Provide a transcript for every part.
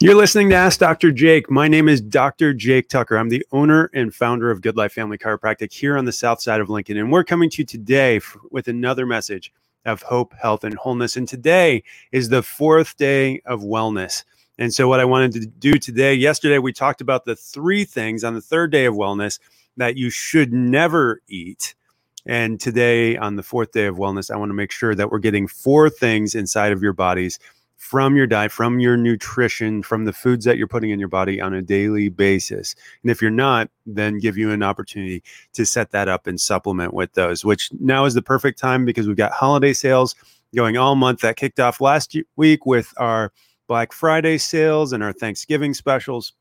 You're listening to Ask Dr. Jake. My name is Dr. Jake Tucker. I'm the owner and founder of Good Life Family Chiropractic here on the south side of Lincoln. And we're coming to you today f- with another message of hope, health, and wholeness. And today is the fourth day of wellness. And so, what I wanted to do today, yesterday, we talked about the three things on the third day of wellness that you should never eat. And today, on the fourth day of wellness, I want to make sure that we're getting four things inside of your bodies from your diet, from your nutrition, from the foods that you're putting in your body on a daily basis. And if you're not, then give you an opportunity to set that up and supplement with those, which now is the perfect time because we've got holiday sales going all month that kicked off last week with our Black Friday sales and our Thanksgiving specials.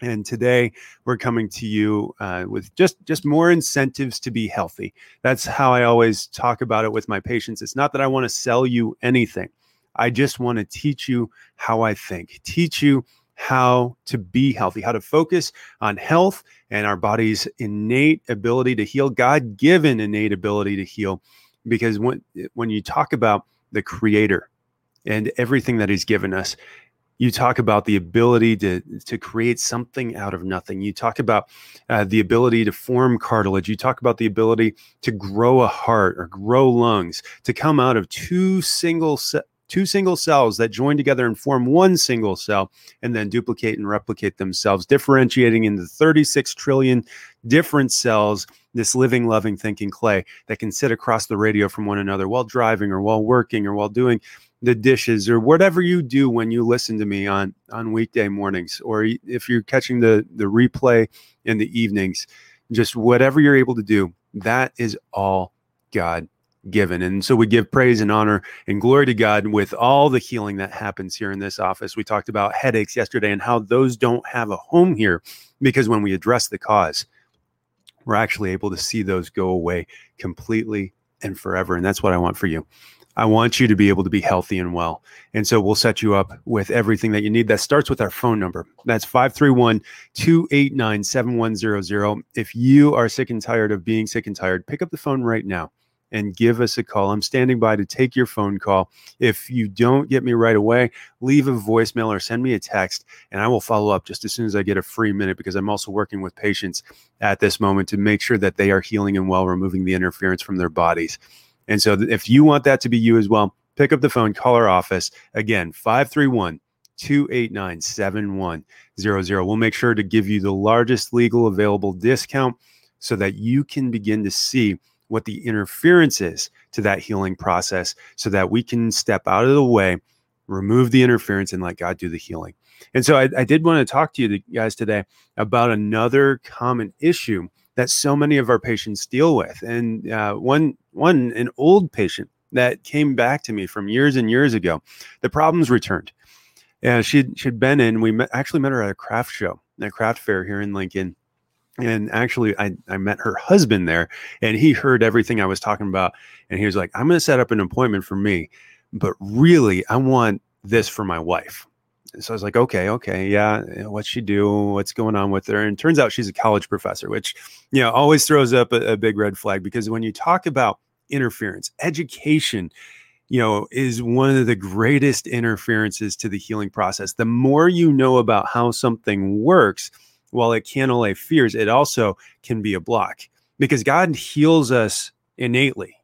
And today we're coming to you uh, with just just more incentives to be healthy. That's how I always talk about it with my patients. It's not that I want to sell you anything. I just want to teach you how I think, teach you how to be healthy, how to focus on health and our body's innate ability to heal, God given innate ability to heal. Because when, when you talk about the creator and everything that he's given us, you talk about the ability to to create something out of nothing you talk about uh, the ability to form cartilage you talk about the ability to grow a heart or grow lungs to come out of two single se- two single cells that join together and form one single cell and then duplicate and replicate themselves, differentiating into 36 trillion different cells, this living, loving, thinking clay that can sit across the radio from one another while driving or while working or while doing the dishes or whatever you do when you listen to me on on weekday mornings or if you're catching the the replay in the evenings. Just whatever you're able to do that is all god given. And so we give praise and honor and glory to God with all the healing that happens here in this office. We talked about headaches yesterday and how those don't have a home here because when we address the cause, we're actually able to see those go away completely and forever. And that's what I want for you. I want you to be able to be healthy and well. And so we'll set you up with everything that you need. That starts with our phone number. That's 531 289 7100. If you are sick and tired of being sick and tired, pick up the phone right now and give us a call. I'm standing by to take your phone call. If you don't get me right away, leave a voicemail or send me a text, and I will follow up just as soon as I get a free minute because I'm also working with patients at this moment to make sure that they are healing and well, removing the interference from their bodies. And so if you want that to be you as well, pick up the phone, call our office. Again, 531 289 7100. We'll make sure to give you the largest legal available discount so that you can begin to see what the interference is to that healing process so that we can step out of the way, remove the interference, and let God do the healing. And so I, I did want to talk to you guys today about another common issue that so many of our patients deal with. And uh, one, one, an old patient that came back to me from years and years ago, the problems returned. And she'd, she'd been in, we met, actually met her at a craft show, a craft fair here in Lincoln and actually I, I met her husband there and he heard everything i was talking about and he was like i'm going to set up an appointment for me but really i want this for my wife. So i was like okay okay yeah eh, what's she do? What's going on with her? And turns out she's a college professor which you know always throws up a, a big red flag because when you talk about interference education you know is one of the greatest interferences to the healing process. The more you know about how something works while it can allay fears, it also can be a block because God heals us innately,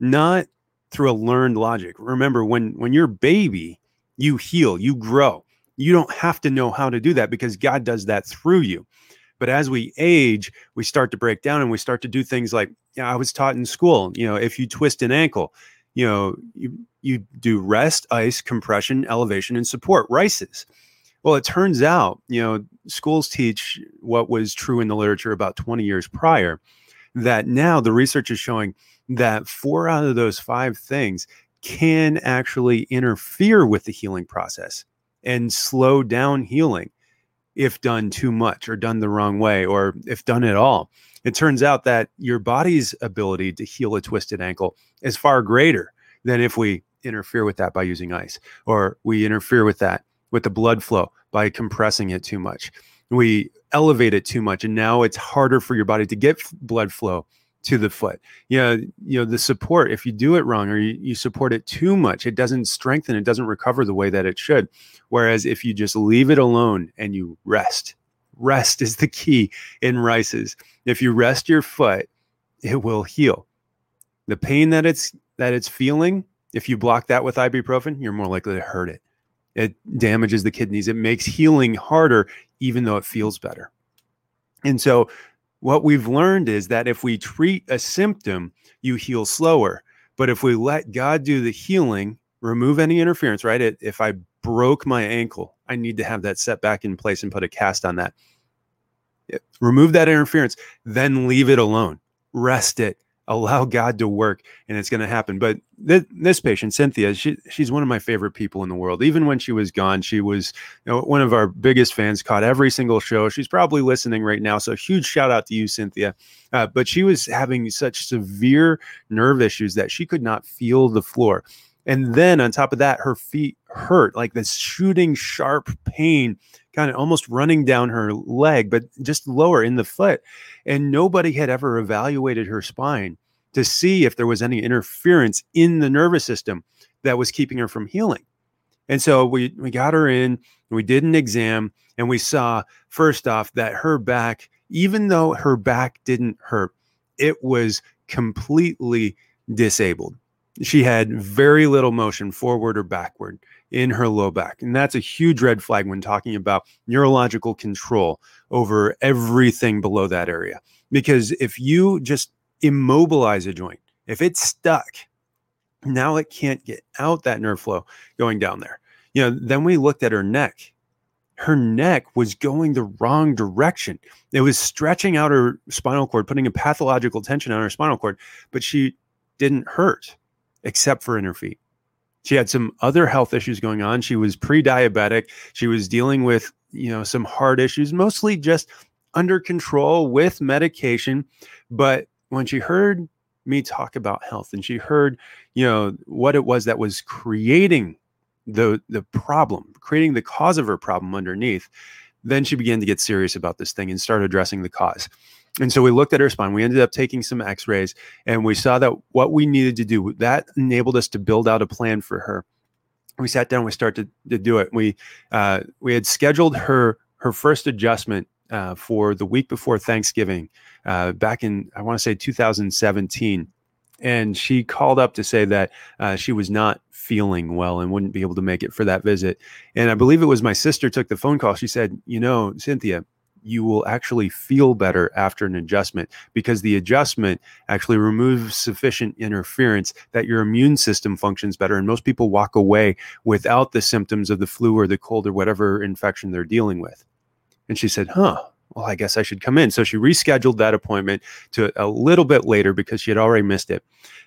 not through a learned logic. Remember, when when you're baby, you heal, you grow. You don't have to know how to do that because God does that through you. But as we age, we start to break down and we start to do things like you know, I was taught in school, you know, if you twist an ankle, you know, you, you do rest, ice, compression, elevation, and support, RICEs. Well, it turns out, you know, schools teach what was true in the literature about 20 years prior, that now the research is showing that four out of those five things can actually interfere with the healing process and slow down healing if done too much or done the wrong way or if done at all. It turns out that your body's ability to heal a twisted ankle is far greater than if we interfere with that by using ice or we interfere with that with the blood flow by compressing it too much. We elevate it too much, and now it's harder for your body to get blood flow to the foot. You know, you know, the support, if you do it wrong or you, you support it too much, it doesn't strengthen, it doesn't recover the way that it should. Whereas if you just leave it alone and you rest, rest is the key in rices. If you rest your foot, it will heal. The pain that it's that it's feeling, if you block that with ibuprofen, you're more likely to hurt it. It damages the kidneys. It makes healing harder, even though it feels better. And so what we've learned is that if we treat a symptom, you heal slower. But if we let God do the healing, remove any interference, right? It, if I broke my ankle, I need to have that set back in place and put a cast on that. It, remove that interference, then leave it alone. Rest it, allow God to work and it's going to happen. But th- this patient, Cynthia, she, she's one of my favorite people in the world. Even when she was gone, she was you know, one of our biggest fans, caught every single show. She's probably listening right now. So huge shout out to you, Cynthia. Uh, but she was having such severe nerve issues that she could not feel the floor. And then on top of that, her feet hurt like this shooting sharp pain kind of almost running down her leg, but just lower in the foot. And nobody had ever evaluated her spine to see if there was any interference in the nervous system that was keeping her from healing. And so we we got her in, we did an exam, and we saw first off that her back, even though her back didn't hurt, it was completely disabled. She had very little motion forward or backward in her low back. And that's a huge red flag when talking about neurological control over everything below that area. Because if you just immobilize a joint, if it's stuck, now it can't get out that nerve flow going down there. You know, then we looked at her neck. Her neck was going the wrong direction. It was stretching out her spinal cord, putting a pathological tension on her spinal cord, but she didn't hurt except for in her feet. She had some other health issues going on. She was pre-diabetic. She was dealing with, you know, some heart issues, mostly just under control with medication. But when she heard me talk about health and she heard, you know, what it was that was creating the the problem, creating the cause of her problem underneath, then she began to get serious about this thing and start addressing the cause. And so we looked at her spine. We ended up taking some x rays and we saw that what we needed to do, that enabled us to build out a plan for her. We sat down, we started to, to do it. We, uh, we had scheduled her, her first adjustment uh, for the week before Thanksgiving uh, back in, I want to say 2017 and she called up to say that uh, she was not feeling well and wouldn't be able to make it for that visit. And I believe it was my sister took the phone call. She said, "You know, Cynthia, you will actually feel better after an adjustment because the adjustment actually removes sufficient interference that your immune system functions better. And most people walk away without the symptoms of the flu or the cold or whatever infection they're dealing with. And she said, Huh, well, I guess I should come in. So she rescheduled that appointment to a little bit later because she had already missed it.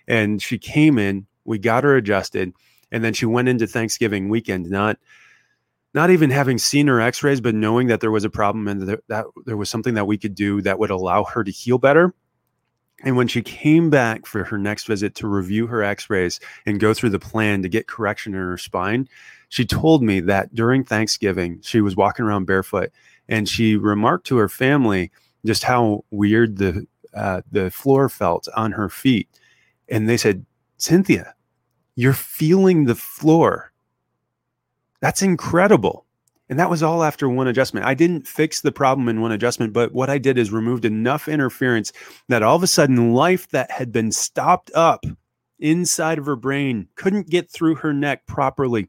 And she came in, we got her adjusted, and then she went into Thanksgiving weekend, not not even having seen her x-rays but knowing that there was a problem and that, there was something that we could do that would allow her to heal better. And when she came back for her next visit to review her x-rays and go through the plan to get correction in her spine she told me that during thanksgiving she was walking around barefoot and she remarked to her family just how weird the uh, the floor felt on her feet. And they said cynthia you're feeling the floor that's incredible. And that was all after one adjustment. I didn't fix the problem in one adjustment, but what I did is removed enough interference that all of a sudden life that had been stopped up inside of her brain couldn't get through her neck properly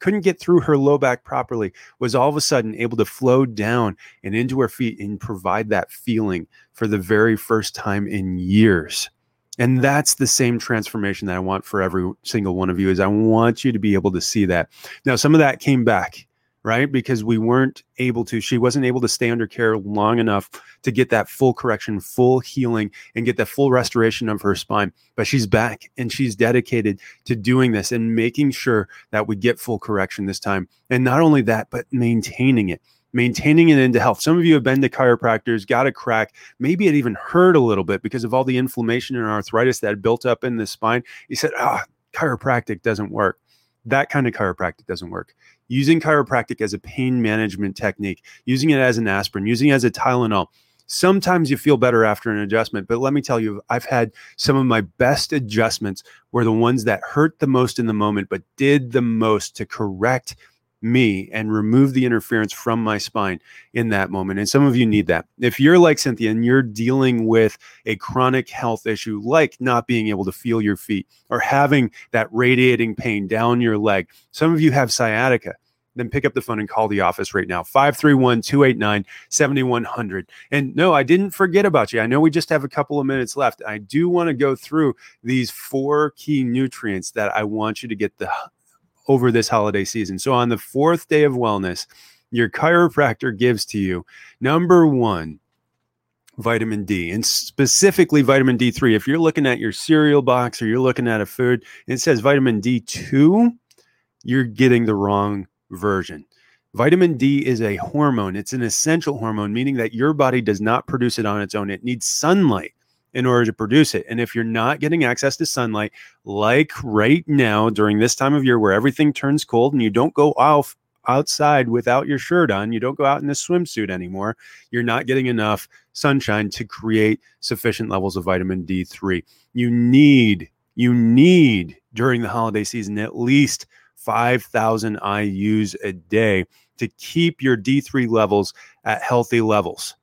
couldn't get through her low back properly was all of a sudden able to flow down and into her feet and provide that feeling for the very first time in years and that's the same transformation that i want for every single one of you is i want you to be able to see that. Now some of that came back right? Because we weren't able to she wasn't able to stay under care long enough to get that full correction full healing and get that full restoration of her spine. But she's back and she's dedicated to doing this and making sure that we get full correction this time. And not only that but maintaining it maintaining it into health. Some of you have been to chiropractors, got a crack. Maybe it even hurt a little bit because of all the inflammation and arthritis that had built up in the spine. You said, ah, chiropractic doesn't work. That kind of chiropractic doesn't work. Using chiropractic as a pain management technique, using it as an aspirin, using it as a Tylenol, Sometimes you feel better after an adjustment, but let me tell you, I've had some of my best adjustments were the ones that hurt the most in the moment, but did the most to correct me and remove the interference from my spine in that moment. And some of you need that. If you're like Cynthia and you're dealing with a chronic health issue, like not being able to feel your feet or having that radiating pain down your leg, some of you have sciatica then pick up the phone and call the office right now 531 289 7100. And no, I didn't forget about you. I know we just have a couple of minutes left. I do want to go through these four key nutrients that I want you to get the over this holiday season. So on the fourth day of wellness, your chiropractor gives to you number one, vitamin D and specifically vitamin D3. If you're looking at your cereal box or you're looking at a food and it says vitamin D2, you're getting the wrong version. Vitamin D is a hormone. It's an essential hormone, meaning that your body does not produce it on its own. It needs sunlight in order to produce it. And if you're not getting access to sunlight, like right now during this time of year where everything turns cold and you don't go off outside without your shirt on, you don't go out in a swimsuit anymore, you're not getting enough sunshine to create sufficient levels of vitamin D3. You need, you need during the holiday season at least 5,000 IUs a day to keep your D3 levels at healthy levels.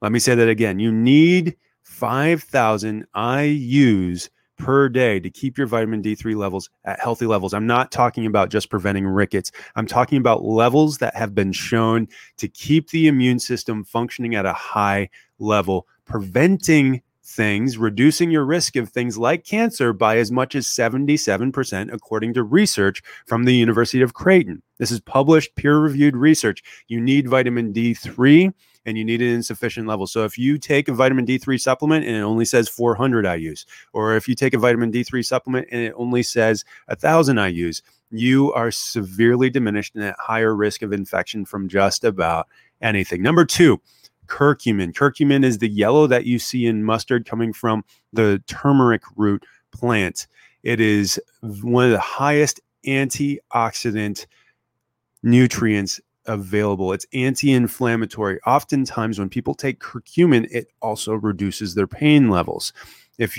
Let me say that again. You need 5,000 IUs per day to keep your vitamin D3 levels at healthy levels. I'm not talking about just preventing rickets. I'm talking about levels that have been shown to keep the immune system functioning at a high level, preventing things, reducing your risk of things like cancer by as much as 77%, according to research from the University of Creighton. This is published, peer reviewed research. You need vitamin D3 and you need it in sufficient levels. So if you take a vitamin D3 supplement and it only says 400 IUs, or if you take a vitamin D3 supplement and it only says 1,000 IUs, you are severely diminished and at higher risk of infection from just about anything. Number two, curcumin. Curcumin is the yellow that you see in mustard coming from the turmeric root plant. It is one of the highest antioxidant nutrients available. It's anti inflammatory. Oftentimes, when people take curcumin, it also reduces their pain levels. If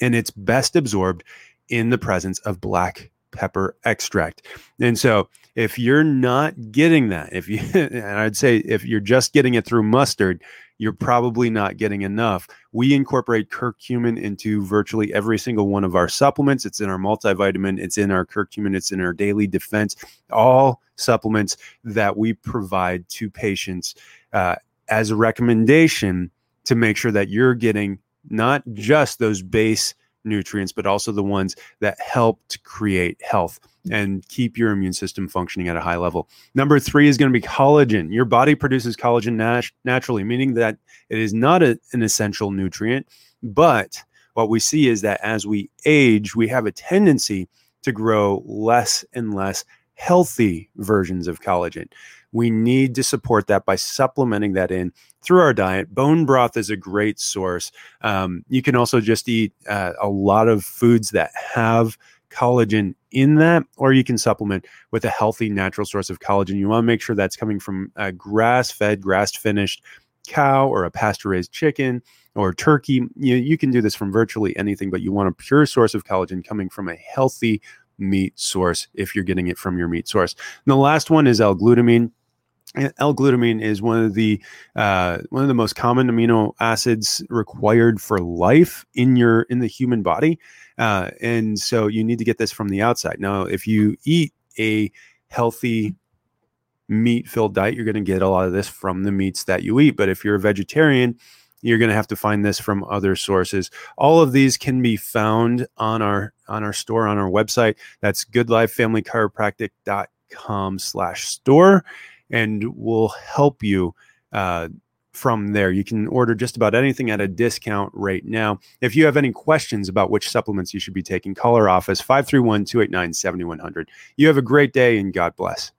and it's best absorbed in the presence of black pepper extract. And so if you're not getting that, if you and I'd say if you're just getting it through mustard, you're probably not getting enough. We incorporate curcumin into virtually every single one of our supplements. It's in our multivitamin, it's in our curcumin, it's in our daily defense, all supplements that we provide to patients uh, as a recommendation to make sure that you're getting not just those base nutrients, but also the ones that help to create health mm. and keep your immune system functioning at a high level. Number three is going to be collagen. Your body produces collagen nat- naturally, meaning that it is not a, an essential nutrient. But what we see is that as we age, we have a tendency to grow less and less healthy versions of collagen. We need to support that by supplementing that in through our diet. Bone broth is a great source. Um, you can also just eat uh, a lot of foods that have collagen in that, or you can supplement with a healthy natural source of collagen. You want to make sure that's coming from a grass fed, grass finished cow or a pasture raised chicken or turkey. You, you can do this from virtually anything, but you want a pure source of collagen coming from a healthy meat source if you're getting it from your meat source. And the last one is L glutamine. L-glutamine is one of the uh, one of the most common amino acids required for life in your in the human body, uh, and so you need to get this from the outside. Now, if you eat a healthy meat-filled diet, you're going to get a lot of this from the meats that you eat. But if you're a vegetarian, you're going to have to find this from other sources. All of these can be found on our on our store on our website. That's goodlifefamilychiropractic.com slash store and we'll help you uh, from there. You can order just about anything at a discount right now. If you have any questions about which supplements you should be taking, call our office 531 289 7100. You have a great day and God bless.